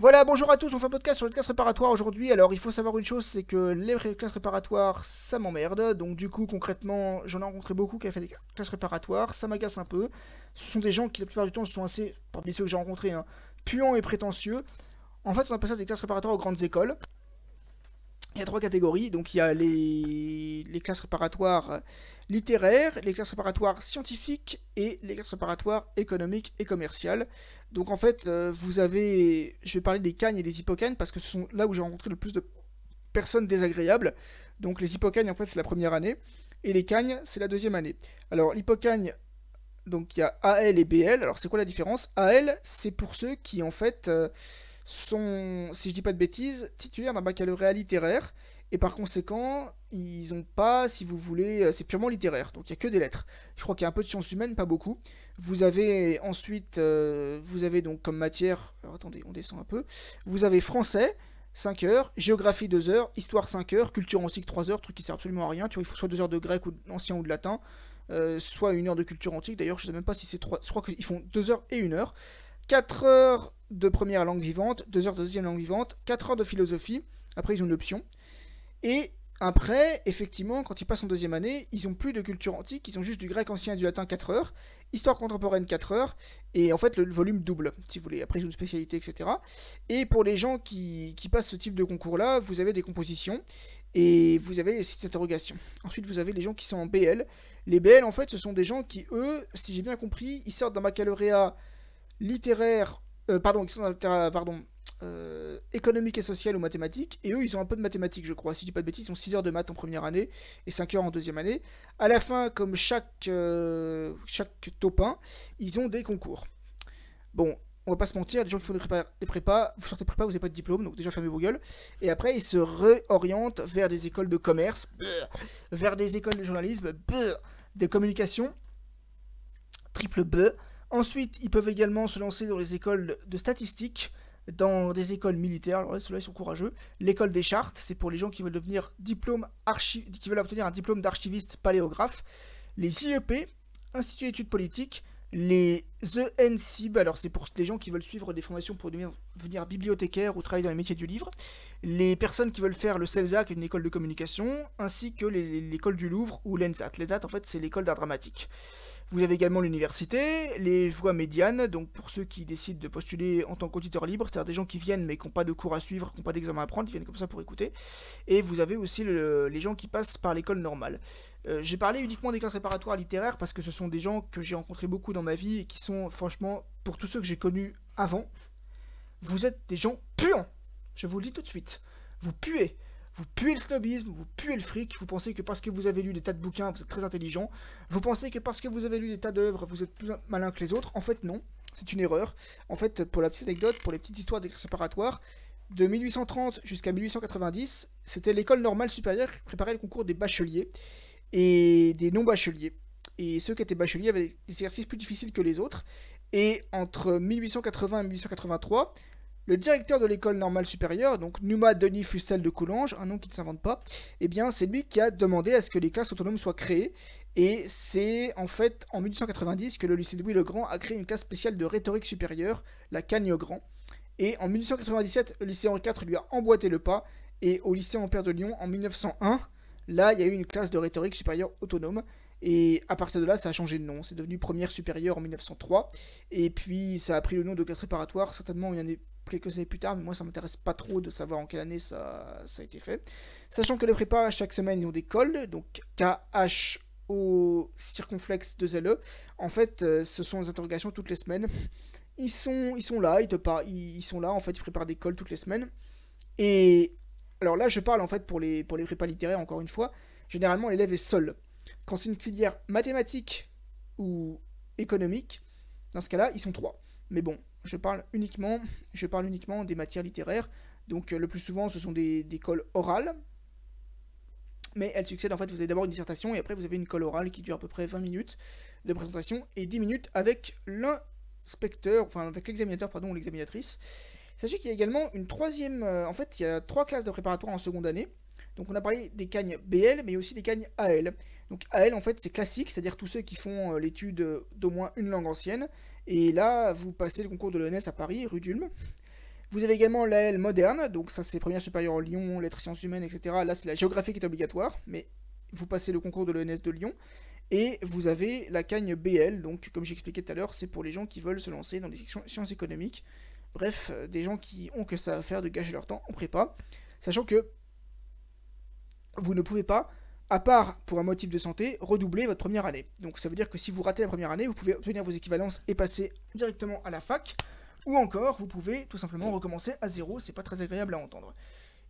Voilà, bonjour à tous, on fait un podcast sur les classes préparatoires aujourd'hui. Alors, il faut savoir une chose, c'est que les classes préparatoires, ça m'emmerde. Donc, du coup, concrètement, j'en ai rencontré beaucoup qui ont fait des classes préparatoires, ça m'agace un peu. Ce sont des gens qui, la plupart du temps, sont assez, parmi ceux que j'ai rencontrés, hein, puants et prétentieux. En fait, on appelle ça des classes préparatoires aux grandes écoles. Il y a trois catégories. Donc, il y a les, classes préparatoires littéraires, les classes préparatoires scientifiques et les classes préparatoires économiques et commerciales. Donc, en fait, euh, vous avez. Je vais parler des cagnes et des hippocagnes parce que ce sont là où j'ai rencontré le plus de personnes désagréables. Donc, les hippocagnes, en fait, c'est la première année. Et les cagnes, c'est la deuxième année. Alors, l'hippocagne, donc il y a AL et BL. Alors, c'est quoi la différence? AL, c'est pour ceux qui, en fait. Euh, sont, si je dis pas de bêtises, titulaires d'un baccalauréat littéraire. Et par conséquent, ils ont pas, si vous voulez, euh, c'est purement littéraire. Donc il n'y a que des lettres. Je crois qu'il y a un peu de sciences humaines, pas beaucoup. Vous avez ensuite, euh, vous avez donc comme matière, alors attendez, on descend un peu. Vous avez français, 5 heures, géographie 2 heures, histoire 5 heures, culture antique 3 heures, truc qui sert absolument à rien. Tu vois, il faut soit 2 heures de grec ou ancien ou de latin, euh, soit une heure de culture antique. D'ailleurs, je sais même pas si c'est 3, je crois qu'ils font 2 heures et 1 heure. 4 heures de première langue vivante, 2 heures de deuxième langue vivante, 4 heures de philosophie, après ils ont une option. Et après, effectivement, quand ils passent en deuxième année, ils ont plus de culture antique, ils ont juste du grec ancien et du latin 4 heures, histoire contemporaine 4 heures, et en fait le volume double, si vous voulez, après ils ont une spécialité, etc. Et pour les gens qui, passent ce type de concours-là, vous avez des compositions, et vous avez des sites. Ensuite, vous avez les gens qui sont en BL. Les BL, en fait, ce sont des gens qui, eux, si j'ai bien compris, ils sortent d'un baccalauréat littéraire pardon, qui sont pardon, euh, économique et social ou mathématiques, et eux ils ont un peu de mathématiques je crois, si je dis pas de bêtises, ils ont 6 heures de maths en première année et 5 heures en deuxième année. À la fin, comme chaque, euh, chaque topin, ils ont des concours. Bon, on va pas se mentir, les gens qui font des prépas, vous sortez prépa, vous n'avez pas de diplôme, donc déjà fermez vos gueules. Et après, ils se réorientent vers des écoles de commerce, vers des écoles de journalisme, des communications, triple B, Ensuite, ils peuvent également se lancer dans les écoles de statistiques, dans des écoles militaires. Alors là, ceux-là, ils sont courageux. L'école des chartes, c'est pour les gens qui veulent devenir obtenir un diplôme d'archiviste paléographe. Les IEP, Institut d'études politiques. Les ENCIB, alors c'est pour les gens qui veulent suivre des formations pour devenir, bibliothécaire ou travailler dans les métiers du livre. Les personnes qui veulent faire le CELSAC, une école de communication, ainsi que l'école du Louvre ou l'ENSAT. L'ENSAT, en fait, c'est l'école d'art dramatique. Vous avez également l'université, les voies médianes, donc pour ceux qui décident de postuler en tant qu'auditeur libre, c'est-à-dire des gens qui viennent mais qui n'ont pas de cours à suivre, qui n'ont pas d'examen à prendre, qui viennent comme ça pour écouter. Et vous avez aussi les gens qui passent par l'école normale. Euh, j'ai parlé uniquement des classes préparatoires littéraires parce que ce sont des gens que j'ai rencontrés beaucoup dans ma vie et qui sont franchement, pour tous ceux que j'ai connus avant, vous êtes des gens puants. Je vous le dis tout de suite. Vous puez. Vous puez le snobisme, vous puez le fric, vous pensez que parce que vous avez lu des tas de bouquins, vous êtes très intelligent, vous pensez que parce que vous avez lu des tas d'œuvres, vous êtes plus malin que les autres. En fait, non, c'est une erreur. En fait, pour la petite anecdote, pour les petites histoires d'écrits séparatoires, de 1830 jusqu'à 1890, c'était l'école normale supérieure qui préparait le concours des bacheliers et des non-bacheliers. Et ceux qui étaient bacheliers avaient des exercices plus difficiles que les autres. Et entre 1880 et 1883, le directeur de l'école normale supérieure, donc Numa Denis Fussel de Coulanges, un nom qui ne s'invente pas, eh bien c'est lui qui a demandé à ce que les classes autonomes soient créées. Et c'est en fait en 1890 que le lycée Louis le Grand a créé une classe spéciale de rhétorique supérieure, la Cagne Grand. Et en 1897, le lycée Henri IV lui a emboîté le pas. Et au lycée Ampère de Lyon, en 1901, là, il y a eu une classe de rhétorique supérieure autonome. Et à partir de là, ça a changé de nom. C'est devenu première supérieure en 1903. Et puis, ça a pris le nom de classe préparatoire. Certainement, il y en a quelques années plus tard, mais moi ça m'intéresse pas trop de savoir en quelle année ça, a été fait. Sachant que les prépas, chaque semaine, ils ont des cols, donc KH au circonflexe de ZLE. En fait, euh, ce sont des interrogations toutes les semaines. Ils sont, ils sont là, ils, te par... ils sont là, en fait, ils préparent des cols toutes les semaines. Et alors là, je parle en fait pour les, pour les prépas littéraires, encore une fois. Généralement, l'élève est seul. Quand c'est une filière mathématique ou économique, dans ce cas-là, ils sont trois. Mais bon, je parle uniquement, je parle uniquement des matières littéraires. Donc euh, le plus souvent, ce sont des, des orales. Mais elles succèdent en fait, vous avez d'abord une dissertation et après vous avez une colle orale qui dure à peu près 20 minutes de présentation et 10 minutes avec l'inspecteur, enfin avec l'examinateur, pardon, ou l'examinatrice. Sachez qu'il y a également une troisième, euh, en fait il y a trois classes de préparatoire en seconde année. Donc on a parlé des cagnes BL, mais aussi des cagnes AL. Donc AL en fait c'est classique, c'est-à-dire tous ceux qui font euh, l'étude d'au moins une langue ancienne. Et là, vous passez le concours de l'ENS à Paris, rue d'Ulm. Vous avez également l'AL moderne, donc ça c'est première supérieure en Lyon, lettres sciences humaines, etc. Là c'est la géographie qui est obligatoire, mais vous passez le concours de l'ENS de Lyon. Et vous avez la cagne BL, donc comme j'expliquais tout à l'heure, c'est pour les gens qui veulent se lancer dans des sciences économiques. Bref, euh, des gens qui ont que ça à faire de gâcher leur temps en prépa, sachant que vous ne pouvez pas, à part pour un motif de santé, redoubler votre première année. Donc ça veut dire que si vous ratez la première année, vous pouvez obtenir vos équivalences et passer directement à la fac, ou encore vous pouvez tout simplement recommencer à zéro, c'est pas très agréable à entendre.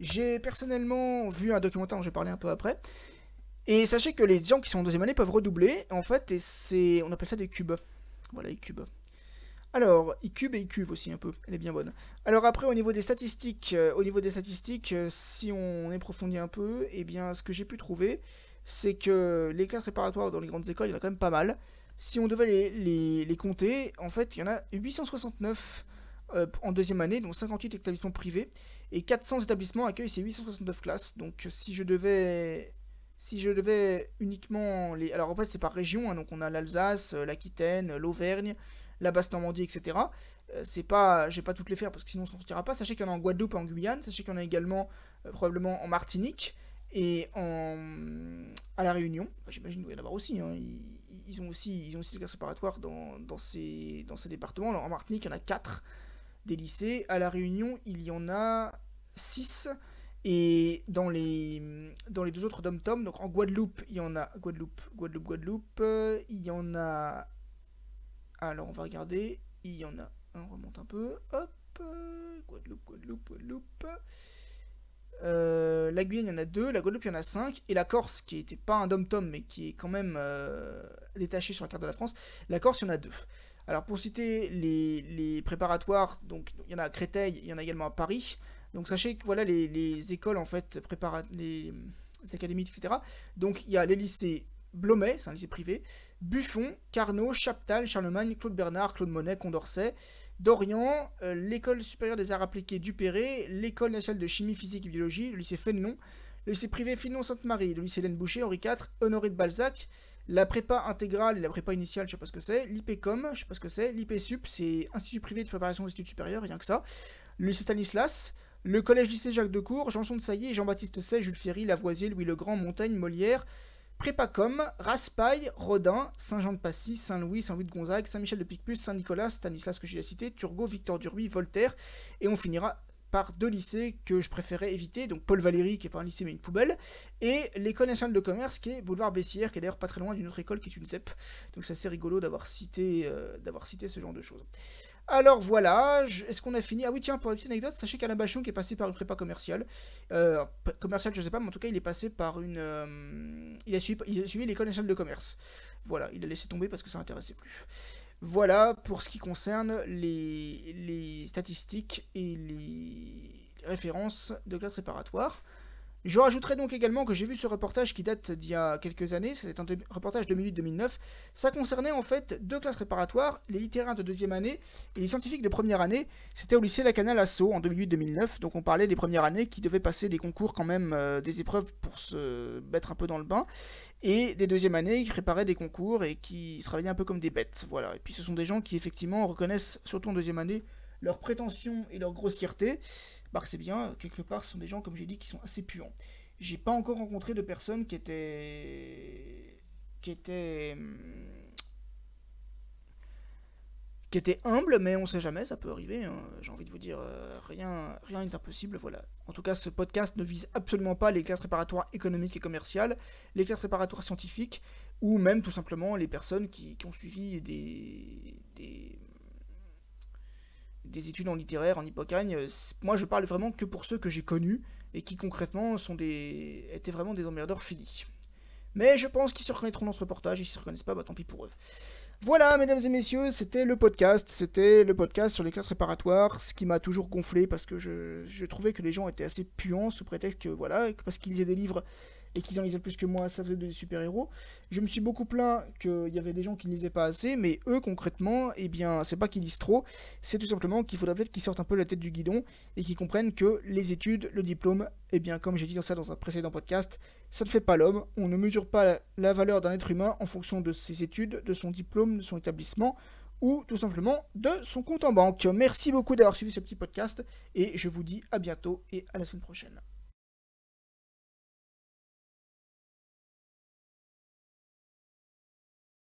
J'ai personnellement vu un documentaire dont j'ai parlé un peu après, et sachez que les gens qui sont en deuxième année peuvent redoubler, en fait, et c'est, on appelle ça des cubes. Voilà, les cubes. Alors, iCube et iCube aussi un peu, elle est bien bonne. Alors après, au niveau des statistiques, euh, au niveau des statistiques, euh, si on approfondit un peu, eh bien, ce que j'ai pu trouver, c'est que les classes préparatoires dans les grandes écoles, il y en a quand même pas mal. Si on devait les, compter, en fait, il y en a 869 euh, en deuxième année, donc 58 établissements privés, et 400 établissements accueillent ces 869 classes. Donc si je devais si je devais uniquement les... Alors en fait c'est par région, hein, donc on a l'Alsace, l'Aquitaine, l'Auvergne, la Basse-Normandie, etc. Euh, c'est pas... Je vais pas toutes les faire parce que sinon on ne sortira pas. Sachez qu'il y en a en Guadeloupe en Guyane, sachez qu'il y en a également euh, probablement en Martinique et en... à La Réunion. J'imagine qu'il y en avoir aussi. Hein. Ils, ont aussi ils ont aussi des classes préparatoires dans, dans, ces... dans ces départements. Alors, en Martinique il y en a 4 des lycées. À La Réunion il y en a 6. Et dans les, dans les deux autres dom-tom, donc en Guadeloupe, il y en a. Guadeloupe, Guadeloupe, Guadeloupe, euh, il y en a. Alors on va regarder. Il y en a on remonte un peu. Hop, Guadeloupe, Guadeloupe, Guadeloupe. Euh, la Guyane, il y en a deux. La Guadeloupe, il y en a cinq. Et la Corse, qui n'était pas un dom-tom, mais qui est quand même euh, détaché sur la carte de la France, la Corse, il y en a deux. Alors pour citer les, les préparatoires, donc il y en a à Créteil, il y en a également à Paris. Donc sachez que voilà les, écoles en fait préparent les, académies etc. Donc il y a les lycées Blomet, c'est un lycée privé, Buffon, Carnot, Chaptal, Charlemagne, Claude Bernard, Claude Monet, Condorcet, Dorian, euh, l'école supérieure des arts appliqués Dupéré, l'école nationale de chimie, physique et biologie, le lycée Fénelon, le lycée privé Fénelon-Sainte-Marie, le lycée Hélène Boucher, Henri IV, Honoré de Balzac, la prépa intégrale et la prépa initiale, je sais pas ce que c'est, l'IPCOM, je sais pas ce que c'est, l'IPSUP, c'est Institut privé de préparation des études supérieures, rien que ça, le lycée Stanislas, le collège lycée Jacques Decour, Janson de Sailly, Jean-Baptiste Say, Jules Ferry, Lavoisier, Louis Legrand, Montaigne, Molière, Prépacom, Raspail, Rodin, Saint-Jean-de-Passy, Saint-Louis, Saint-Louis de Gonzague, Saint-Michel de Picpus, Saint-Nicolas, Stanislas que j'ai cité, Turgot, Victor Duruy, Voltaire, et on finira par deux lycées que je préférais éviter, donc Paul Valéry qui est pas un lycée mais une poubelle, et l'école nationale de commerce qui est Boulevard Bessières, qui est d'ailleurs pas très loin d'une autre école qui est une ZEP, donc c'est assez rigolo d'avoir cité, euh, d'avoir cité ce genre de choses. Alors voilà, est-ce qu'on a fini? Ah oui, tiens, pour une petite anecdote, sachez qu'Alain Bachon qui est passé par une prépa commerciale, euh, commerciale je sais pas, mais en tout cas il est passé par une... Euh, il, a suivi, l'école nationale de commerce. Voilà, il a laissé tomber parce que ça n'intéressait plus. Voilà pour ce qui concerne les, les statistiques et les références de classe préparatoire. Je rajouterai donc également que j'ai vu ce reportage qui date d'il y a quelques années, c'est un reportage 2008-2009. Ça concernait en fait deux classes préparatoires, les littéraires de deuxième année et les scientifiques de première année. C'était au lycée Lacanal Asso en 2008-2009, donc on parlait des premières années qui devaient passer des concours quand même, euh, des épreuves pour se mettre un peu dans le bain, et des deuxièmes années qui préparaient des concours et qui travaillaient un peu comme des bêtes. Voilà. Et puis ce sont des gens qui effectivement reconnaissent, surtout en deuxième année, leurs prétentions et leur grossièreté c'est bien, quelque part, ce sont des gens, comme j'ai dit, qui sont assez puants. J'ai pas encore rencontré de personnes qui étaient. qui étaient. qui étaient humbles, mais on sait jamais, ça peut arriver. Hein. J'ai envie de vous dire, euh, rien rien n'est impossible, voilà. En tout cas, ce podcast ne vise absolument pas les classes préparatoires économiques et commerciales, les classes préparatoires scientifiques, ou même tout simplement les personnes qui, qui ont suivi des des études en littéraire, en hippocagne. Euh, moi, je parle vraiment que pour ceux que j'ai connus et qui concrètement sont des... étaient vraiment des emmerdeurs finis. Mais je pense qu'ils se reconnaîtront dans ce reportage, et s'ils se reconnaissent pas, bah tant pis pour eux. Voilà, mesdames et messieurs, c'était le podcast. C'était le podcast sur les classes préparatoires, ce qui m'a toujours gonflé parce que je, je, trouvais que les gens étaient assez puants sous prétexte que, voilà, parce qu'ils lisaient des livres et qu'ils en lisaient plus que moi, ça faisait des super-héros. Je me suis beaucoup plaint qu'il y avait des gens qui ne lisaient pas assez, mais eux, concrètement, eh bien, c'est pas qu'ils lisent trop, c'est tout simplement qu'il faudrait peut-être qu'ils sortent un peu la tête du guidon et qu'ils comprennent que les études, le diplôme, eh bien, comme j'ai dit ça dans un précédent podcast, ça ne fait pas l'homme. On ne mesure pas la valeur d'un être humain en fonction de ses études, de son diplôme, de son établissement. ou tout simplement de son compte en banque. Merci beaucoup d'avoir suivi ce petit podcast et je vous dis à bientôt et à la semaine prochaine.